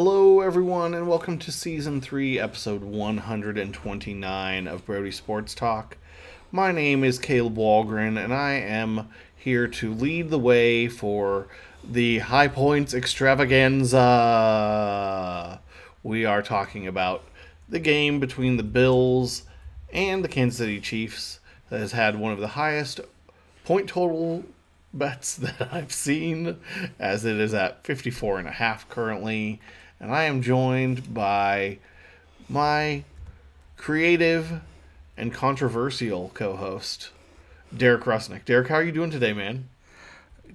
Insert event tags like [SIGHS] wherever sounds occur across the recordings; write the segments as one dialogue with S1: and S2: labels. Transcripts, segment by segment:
S1: Hello, everyone, and welcome to season three, episode 129 of Brody Sports Talk. My name is Caleb Walgren, and I am here to lead the way for the High Points Extravaganza. We are talking about the game between the Bills and the Kansas City Chiefs that has had one of the highest point total bets [LAUGHS] that I've seen, as it is at 54 and a half currently. And I am joined by my creative and controversial co-host, Derek Rusnick. Derek, how are you doing today, man?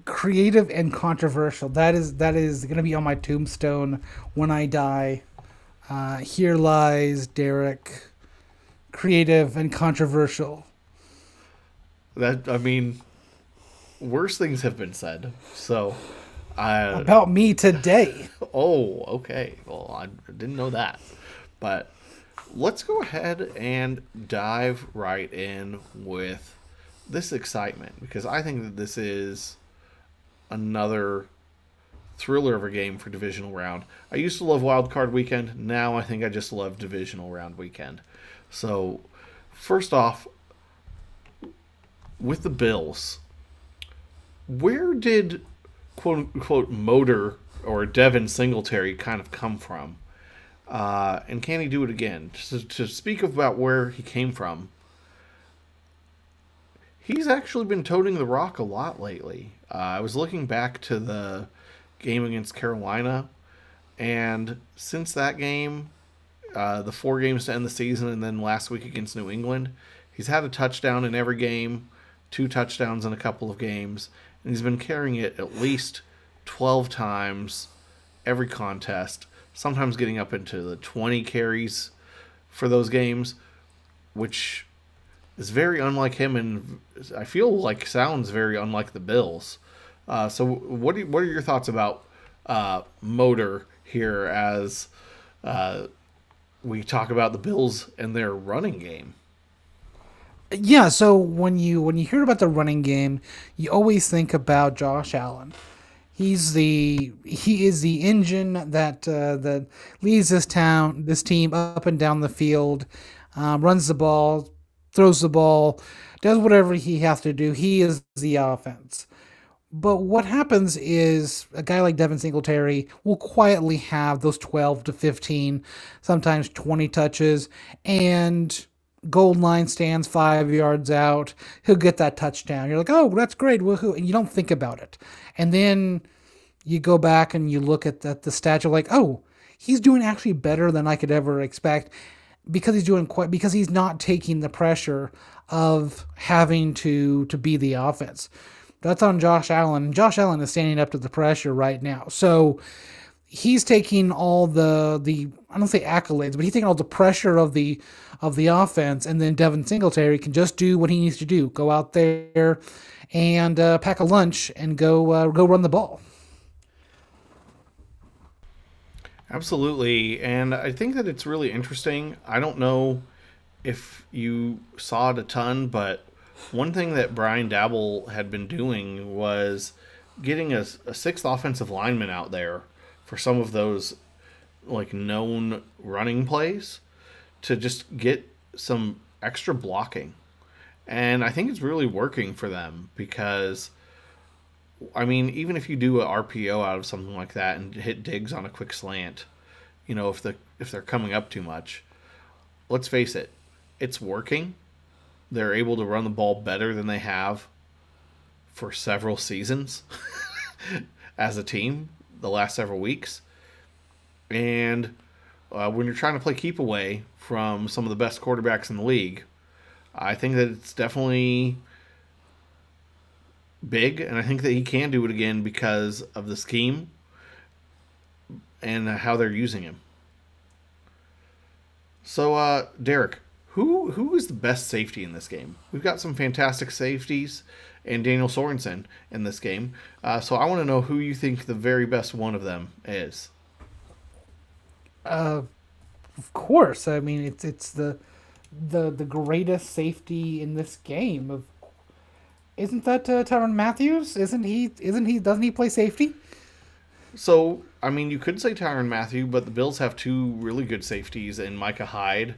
S2: Creative and controversial. That is that is going to be on my tombstone when I die. Uh, here lies Derek, creative and controversial.
S1: That I mean, worse things have been said. So,
S2: uh, about me today. [LAUGHS]
S1: Oh, okay. Well, I didn't know that, but let's go ahead and dive right in with this excitement because I think that this is another thriller of a game for divisional round. I used to love wild card weekend. Now I think I just love divisional round weekend. So, first off, with the Bills, where did quote unquote motor or Devin Singletary kind of come from? Uh, and can he do it again? To, to speak about where he came from, he's actually been toting the rock a lot lately. Uh, I was looking back to the game against Carolina, and since that game, uh, the four games to end the season, and then last week against New England, he's had a touchdown in every game, two touchdowns in a couple of games, and he's been carrying it at least 12 times every contest, sometimes getting up into the 20 carries for those games, which is very unlike him and I feel like sounds very unlike the Bills. Uh, so what do, what are your thoughts about uh, Motor here as uh, we talk about the Bills and their running game?
S2: Yeah, so when you when you hear about the running game, you always think about Josh Allen. He's the he is the engine that uh, that leads this town this team up and down the field, um, runs the ball, throws the ball, does whatever he has to do. He is the offense. But what happens is a guy like Devin Singletary will quietly have those 12 to 15, sometimes 20 touches, and gold line stands five yards out. He'll get that touchdown. You're like, oh, that's great, woohoo! And you don't think about it. And then you go back and you look at the, the stats. You're like, oh, he's doing actually better than I could ever expect because he's doing quite because he's not taking the pressure of having to to be the offense. That's on Josh Allen. Josh Allen is standing up to the pressure right now. So he's taking all the the I don't say accolades, but he's taking all the pressure of the of the offense, and then Devin Singletary can just do what he needs to do: go out there and uh, pack a lunch and go uh, go run the ball.
S1: Absolutely, and I think that it's really interesting. I don't know if you saw it a ton, but one thing that Brian Daboll had been doing was getting a, a sixth offensive lineman out there for some of those like known running plays to just get some extra blocking. And I think it's really working for them because I mean, even if you do a RPO out of something like that and hit Diggs on a quick slant, you know, if the if they're coming up too much, let's face it, it's working. They're able to run the ball better than they have for several seasons [LAUGHS] as a team the last several weeks. And uh, when you're trying to play keep away from some of the best quarterbacks in the league, I think that it's definitely big, and I think that he can do it again because of the scheme and how they're using him. So, uh, Derek, who who is the best safety in this game? We've got some fantastic safeties and Daniel Sorensen in this game. Uh, so I want to know who you think the very best one of them is.
S2: Uh, of course. I mean, it's it's the the the greatest safety in this game. Of isn't that uh, Tyrann Mathieu? Isn't he? Isn't he? Doesn't he play safety?
S1: So, I mean, you could say Tyrann Mathieu, but the Bills have two really good safeties in Micah Hyde,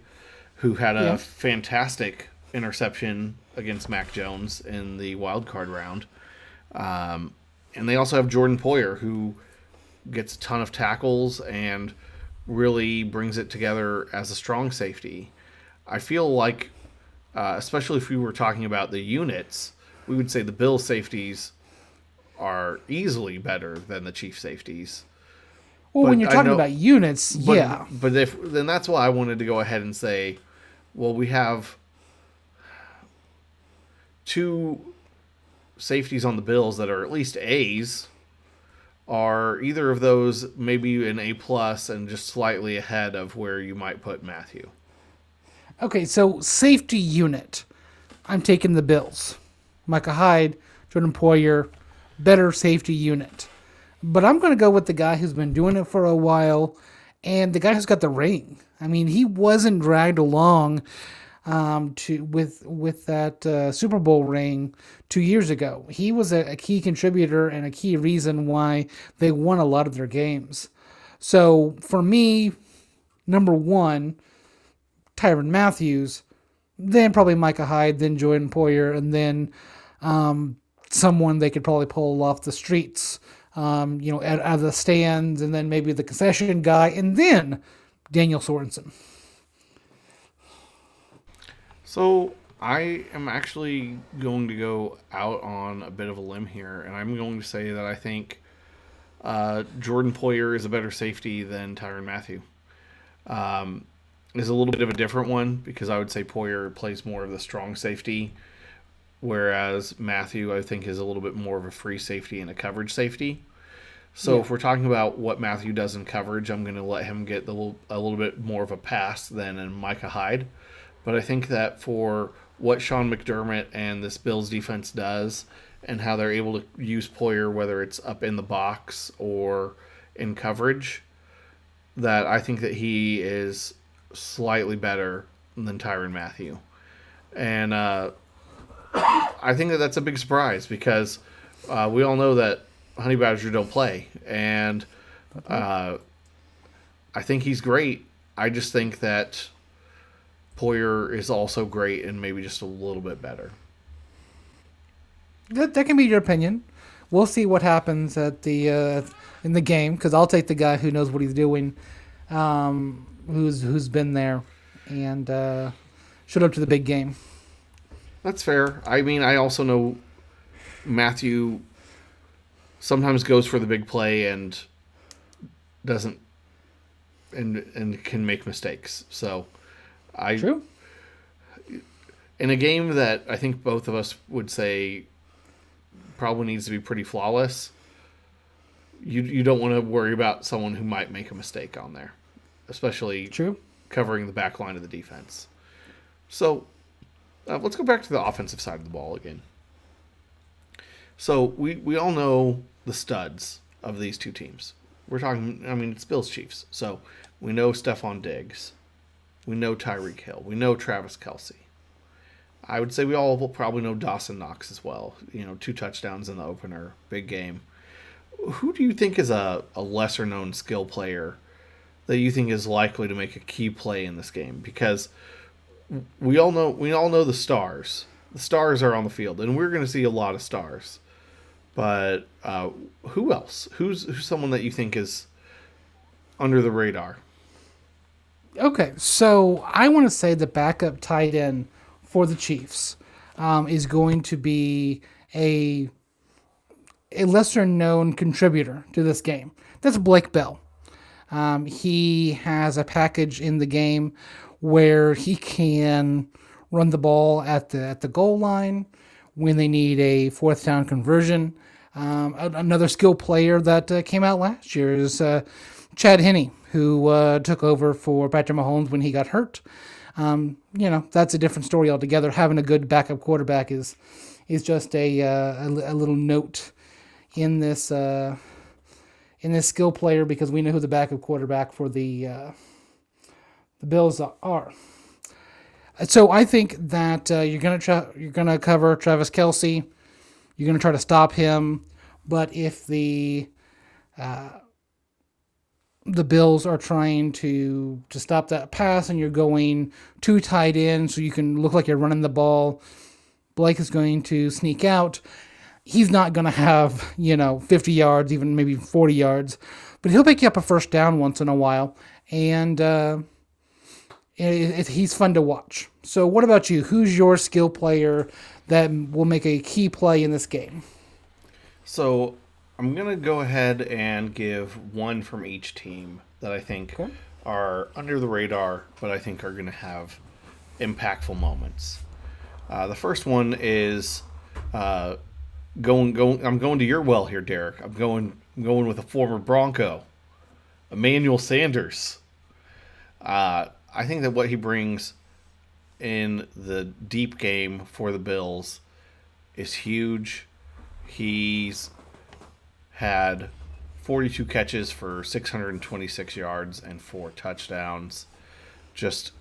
S1: who had a
S2: Yeah.
S1: fantastic interception against Mac Jones in the wild card round. Um, and they also have Jordan Poyer, who gets a ton of tackles and really brings it together as a strong safety. I feel like, uh, especially if we were talking about the units, we would say the Bill safeties are easily better than the Chief safeties.
S2: Well, when you're talking
S1: know-
S2: about units,
S1: But,
S2: yeah.
S1: But if then that's why I wanted to go ahead and say, well, we have two safeties on the Bills that are at least A's. Are either of those maybe an A plus and just slightly ahead of where you might put Mathieu?
S2: Okay, so safety unit. I'm taking the Bills. Micah Hyde, Jordan Poyer, better safety unit. But I'm going to go with the guy who's been doing it for a while and the guy who's got the ring. I mean, he wasn't dragged along um, to with with that uh, Super Bowl ring two years ago. He was a, a key contributor and a key reason why they won a lot of their games. So for me, number one, Tyron Matthews, then probably Micah Hyde, then Jordan Poyer, and then um, someone they could probably pull off the streets, um, you know, out, out of the stands, and then maybe the concession guy, and then Daniel Sorensen.
S1: So I am actually going to go out on a bit of a limb here, and I'm going to say that I think uh, Jordan Poyer is a better safety than Tyrann Mathieu. Um, is a little bit of a different one because I would say Poyer plays more of the strong safety, whereas Mathieu I think is a little bit more of a free safety and a coverage safety. So
S2: Yeah.
S1: if we're talking about what Mathieu does in coverage, I'm going to let him get the a little bit more of a pass than in Micah Hyde. But I think that for what Sean McDermott and this Bills defense does and how they're able to use Poyer, whether it's up in the box or in coverage, that I think that he is slightly better than Tyrann Mathieu. And uh, I think that that's a big surprise because uh, we all know that Honey Badger don't play. And uh, I think he's great. I just think that Poyer is also great and maybe just a little bit better.
S2: That, that can be your opinion. We'll see what happens at the uh, in the game because I'll take the guy who knows what he's doing, um, who's who's been there, and uh, showed up to the big game.
S1: That's fair. I mean, I also know Mathieu sometimes goes for the big play and doesn't and and can make mistakes. So I
S2: True.
S1: in a game that I think both of us would say probably needs to be pretty flawless. You you don't want to worry about someone who might make a mistake on there, especially
S2: True.
S1: covering the back line of the defense. So uh, let's go back to the offensive side of the ball again. So we, we all know the studs of these two teams. We're talking, I mean, it's Bills Chiefs. So we know Stefon Diggs. We know Tyreek Hill. We know Travis Kelce. I would say we all will probably know Dawson Knox as well. You know, two touchdowns in the opener, big game. Who do you think is a, a lesser known skill player that you think is likely to make a key play in this game? Because we all know we all know the stars. The stars are on the field, and we're going to see a lot of stars. But uh, who else? Who's who's someone that you think is under the radar?
S2: Okay, so I want to say the backup tight end for the Chiefs um, is going to be a a lesser known contributor to this game. That's Blake Bell. Um, he has a package in the game where he can run the ball at the at the goal line when they need a fourth down conversion. Um, another skill player that uh, came out last year is uh, Chad Henne, who uh, took over for Patrick Mahomes when he got hurt. Um, you know, that's a different story altogether. Having a good backup quarterback is is just a uh, a, a little note in this uh, in this skill player because we know who the backup quarterback for the uh, the Bills are. So I think that uh, you're gonna try, you're gonna cover Travis Kelce. You're gonna try to stop him, but if the uh, the Bills are trying to to stop that pass and you're going too tight in so you can look like you're running the ball. Blake is going to sneak out. He's not going to have, you know, 50 yards, even maybe 40 yards, but he'll pick you up a first down once in a while. And uh, it, it, he's fun to watch. So, what about you? Who's your skill player that will make a key play in this game?
S1: So, I'm going to go ahead and give one from each team that I think okay. are under the radar, but I think are going to have impactful moments. Uh, the first one is uh, going going. I'm going to your well here, Derek. I'm going I'm going with a former Bronco, Emmanuel Sanders. Uh, I think that what he brings in the deep game for the Bills is huge. He's had 42 catches for 626 yards and four touchdowns. Just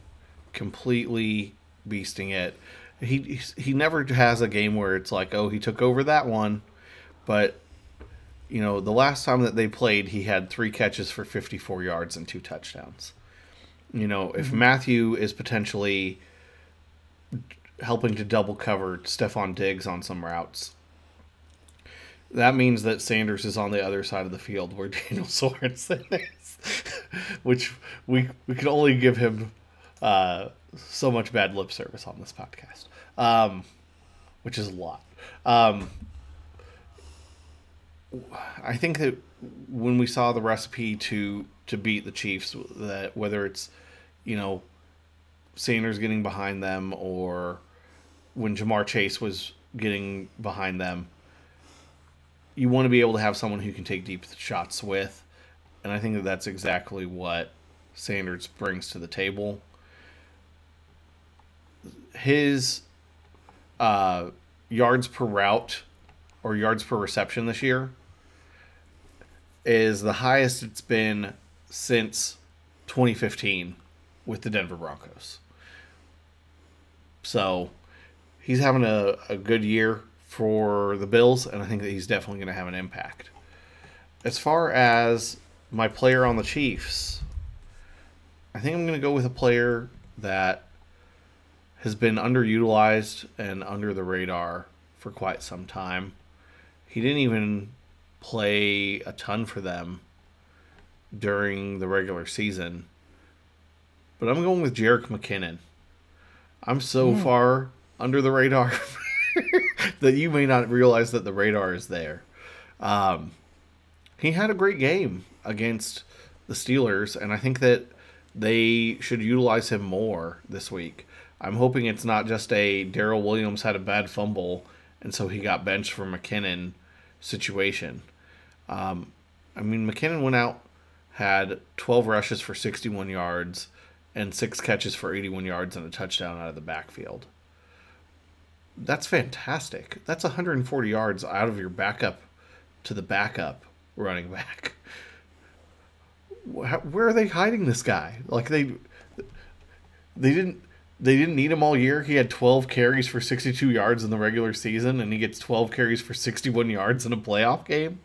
S1: completely beasting it. He he never has a game where it's like, "Oh, he took over that one." But you know, the last time that they played, he had 3 catches for 54 yards and two touchdowns. You know, if mm-hmm. Mathieu is potentially helping to double cover Stefon Diggs on some routes, that means that Sanders is on the other side of the field where [LAUGHS] Daniel Sorensen is, [LAUGHS] which we we can only give him uh, so much bad lip service on this podcast, um, which is a lot. Um, I think that when we saw the recipe to to beat the Chiefs, that whether it's you know Sanders getting behind them or when Ja'Marr Chase was getting behind them you want to be able to have someone who can take deep shots with, and I think that that's exactly what Sanders brings to the table. His uh, yards per route or yards per reception this year is the highest it's been since 2015 with the Denver Broncos. So he's having a, a good year for the Bills, and I think that he's definitely going to have an impact. As far as my player on the Chiefs, I think I'm going to go with a player that has been underutilized and under the radar for quite some time. He didn't even play a ton for them during the regular season. But I'm going with Jerick McKinnon. I'm so mm. far under the radar [LAUGHS] [LAUGHS] that you may not realize that the radar is there. Um, he had a great game against the Steelers, and I think that they should utilize him more this week. I'm hoping it's not just a Darrel Williams had a bad fumble, and so he got benched for McKinnon situation. Um, I mean, McKinnon went out, had 12 rushes for 61 yards, and six catches for 81 yards and a touchdown out of the backfield that's fantastic. That's 140 yards out of your backup to the backup running back. Where are they hiding this guy? Like they they didn't they didn't need him all year. He had 12 carries for 62 yards in the regular season and he gets 12 carries for 61 yards in a playoff game.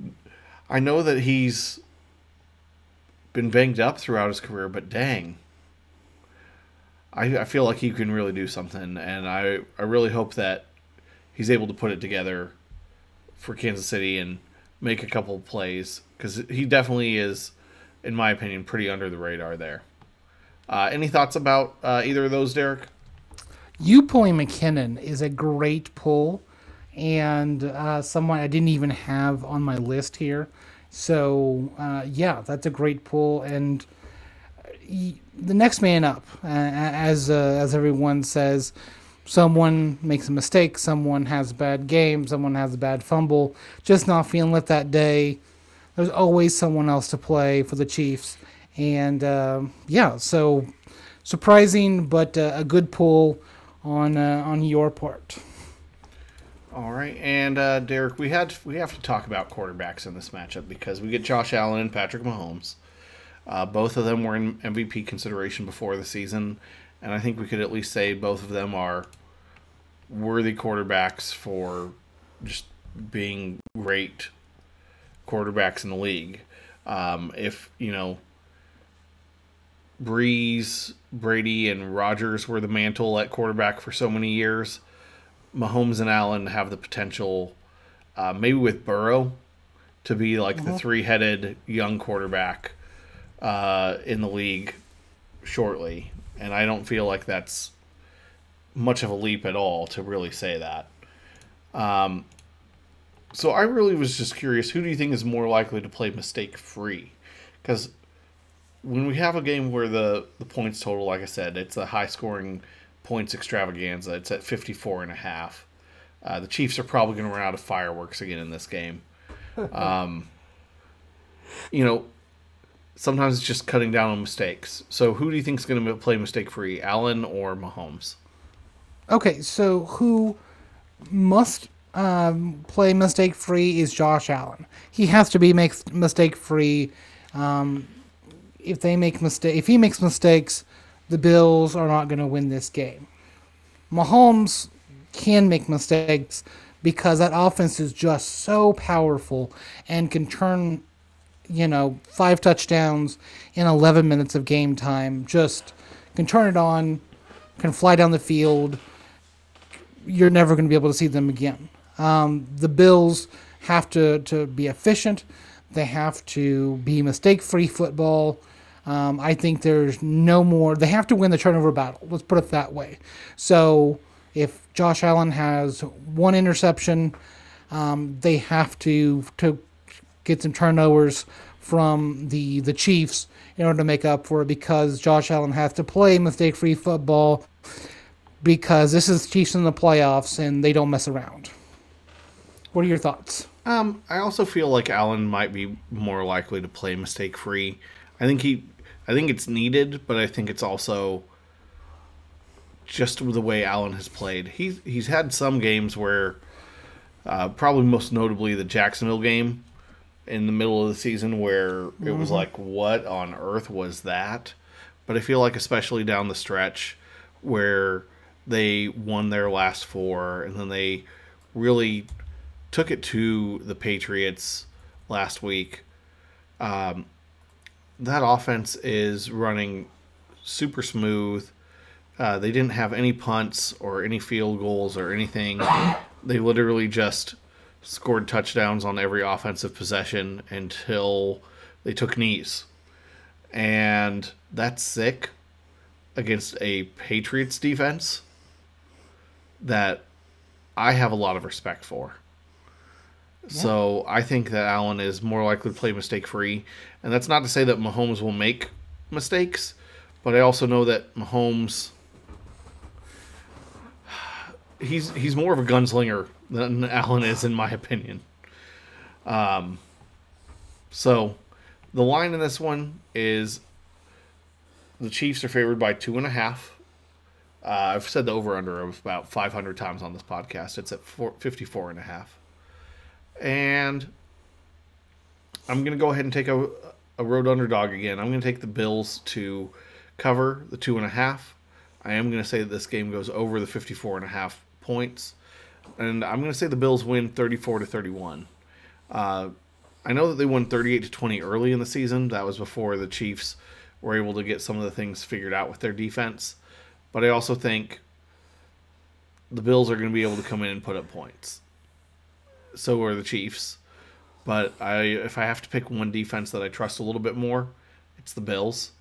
S1: [LAUGHS] I know that he's been banged up throughout his career, but dang I, I feel like he can really do something, and I, I really hope that he's able to put it together for Kansas City and make a couple plays because he definitely is, in my opinion, pretty under the radar there. Uh, any thoughts about uh, either of those, Derek?
S2: You pulling McKinnon is a great pull, and uh, someone I didn't even have on my list here. So uh, yeah, that's a great pull, and the next man up, uh, as uh, as everyone says. Someone makes a mistake, someone has a bad game, someone has a bad fumble, just not feeling it that day. There's always someone else to play for the Chiefs, and uh, yeah, so surprising, but uh, a good pull on uh, on your part.
S1: All right, and uh, Derek, we had we have to talk about quarterbacks in this matchup because we get Josh Allen and Patrick Mahomes. Uh, both of them were in MVP consideration before the season, and I think we could at least say both of them are worthy quarterbacks for just being great quarterbacks in the league. Um, if you know Brees, Brady, and Rodgers were the mantle at quarterback for so many years, Mahomes and Allen have the potential, uh, maybe with Burrow, to be like the three-headed young quarterback uh, in the league shortly. And I don't feel like that's much of a leap at all to really say that. Um, so I really was just curious who do you think is more likely to play mistake free? Because when we have a game where the, the points total, like I said, it's a high scoring points extravaganza, it's at 54 and a half. Uh, the Chiefs are probably going to run out of fireworks again in this game. [LAUGHS] Um, you know, sometimes it's just cutting down on mistakes. So who do you think is going to play mistake free, Allen or Mahomes?
S2: Okay, so who must um, play mistake free is Josh Allen. He has to be make mistake free. Um, if they make mistake, if he makes mistakes, the Bills are not going to win this game. Mahomes can make mistakes because that offense is just so powerful and can turn, you know, five touchdowns in 11 minutes of game time. Just can turn it on, can fly down the field. You're never going to be able to see them again. Um, the Bills have to, to be efficient. They have to be mistake free football. Um, I think there's no more. They have to win the turnover battle. Let's put it that way. So if Josh Allen has one interception, um, they have to to get some turnovers from the the Chiefs in order to make up for it because Josh Allen has to play mistake free football because this is Chiefs in the playoffs and they don't mess around. What are your thoughts?
S1: Um, I also feel like Allen might be more likely to play mistake free. I think he, I think it's needed, but I think it's also just the way Allen has played. He's he's had some games where, uh, probably most notably the Jacksonville game, in the middle of the season where it was like, what on earth was that? But I feel like especially down the stretch where they won their last four and then they really took it to the Patriots last week. Um, that offense is running super smooth. Uh, they didn't have any punts or any field goals or anything. they literally just scored touchdowns on every offensive possession until they took knees. And that's sick against a Patriots defense that I have a lot of respect for. So I think that Allen is more likely to play mistake free. And that's not to say that Mahomes will make mistakes, but I also know that Mahomes [SIGHS] he's he's more of a gunslinger than Allen is in my opinion. Um so the line in this one is the Chiefs are favored by two and a half. Uh, I've said the over under of about 500 times on this podcast. It's at four, 54 and a half. And I'm going to go ahead and take a, a road underdog again. I'm going to take the Bills to cover the two and a half. I am going to say that this game goes over the 54 and a half points. And I'm going to say the Bills win 34 to 31. Uh, I know that they won 38 to 20 early in the season. That was before the Chiefs were able to get some of the things figured out with their defense. But I also think the Bills are going to be able to come in and put up points. So are the Chiefs. But I if I have to pick one defense that I trust a little bit more, it's the Bills.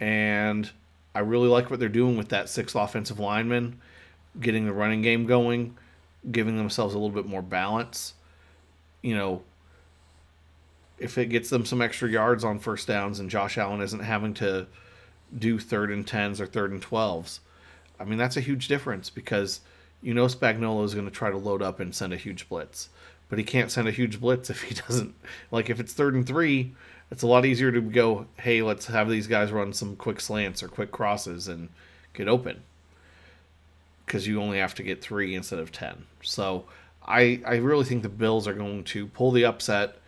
S1: And I really like what they're doing with that six offensive lineman, getting the running game going, giving themselves a little bit more balance. You know, if it gets them some extra yards on first downs and Josh Allen isn't having to do third and tens or third and twelves, I mean that's a huge difference because you know Spagnuolo is going to try to load up and send a huge blitz, but he can't send a huge blitz if he [LAUGHS] doesn't. Like if it's third and three, it's a lot easier to go, hey, let's have these guys run some quick slants or quick crosses and get open because you only have to get three instead of ten. So I I really think the Bills are going to pull the upset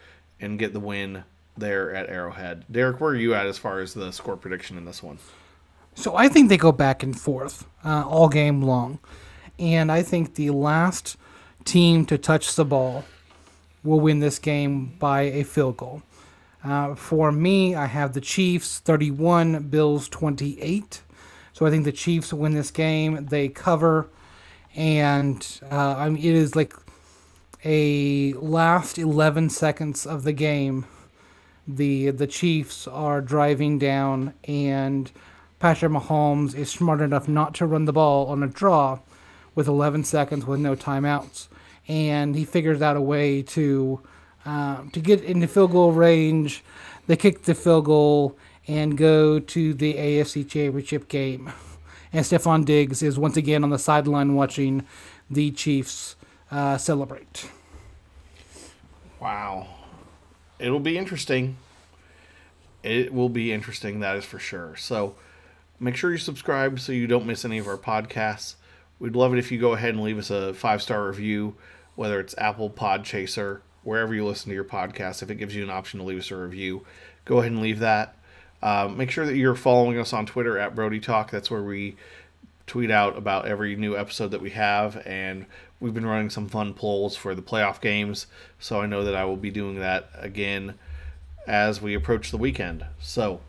S1: and get the win there at Arrowhead. Derek, where are you at as far as the score prediction in this one?
S2: So I think they go back and forth uh, all game long, and I think the last team to touch the ball will win this game by a field goal. Uh, for me, I have the Chiefs 31, Bills 28. So I think the Chiefs win this game. They cover, and uh, I mean, it is like a last 11 seconds of the game. The the Chiefs are driving down, and Patrick Mahomes is smart enough not to run the ball on a draw with 11 seconds with no timeouts, and he figures out a way to uh, to get into field goal range. They kick the field goal and go to the AFC Championship game. And Stefon Diggs is once again on the sideline watching the Chiefs uh, celebrate.
S1: Wow. It'll be interesting. It will be interesting, that is for sure. So make sure you subscribe so you don't miss any of our podcasts. We'd love it if you go ahead and leave us a five star review, whether it's Apple Podchaser, wherever you listen to your podcast. If it gives you an option to leave us a review, go ahead and leave that. Uh, make sure that you're following us on Twitter at Brody Talk. That's where we tweet out about every new episode that we have, and we've been running some fun polls for the playoff games. So I know that I will be doing that again as we approach the weekend. So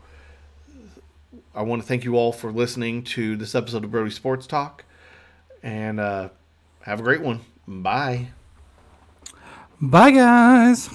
S1: I want to thank you all for listening to this episode of Brody Sports Talk, and uh, have a great one. Bye.
S2: Bye, guys.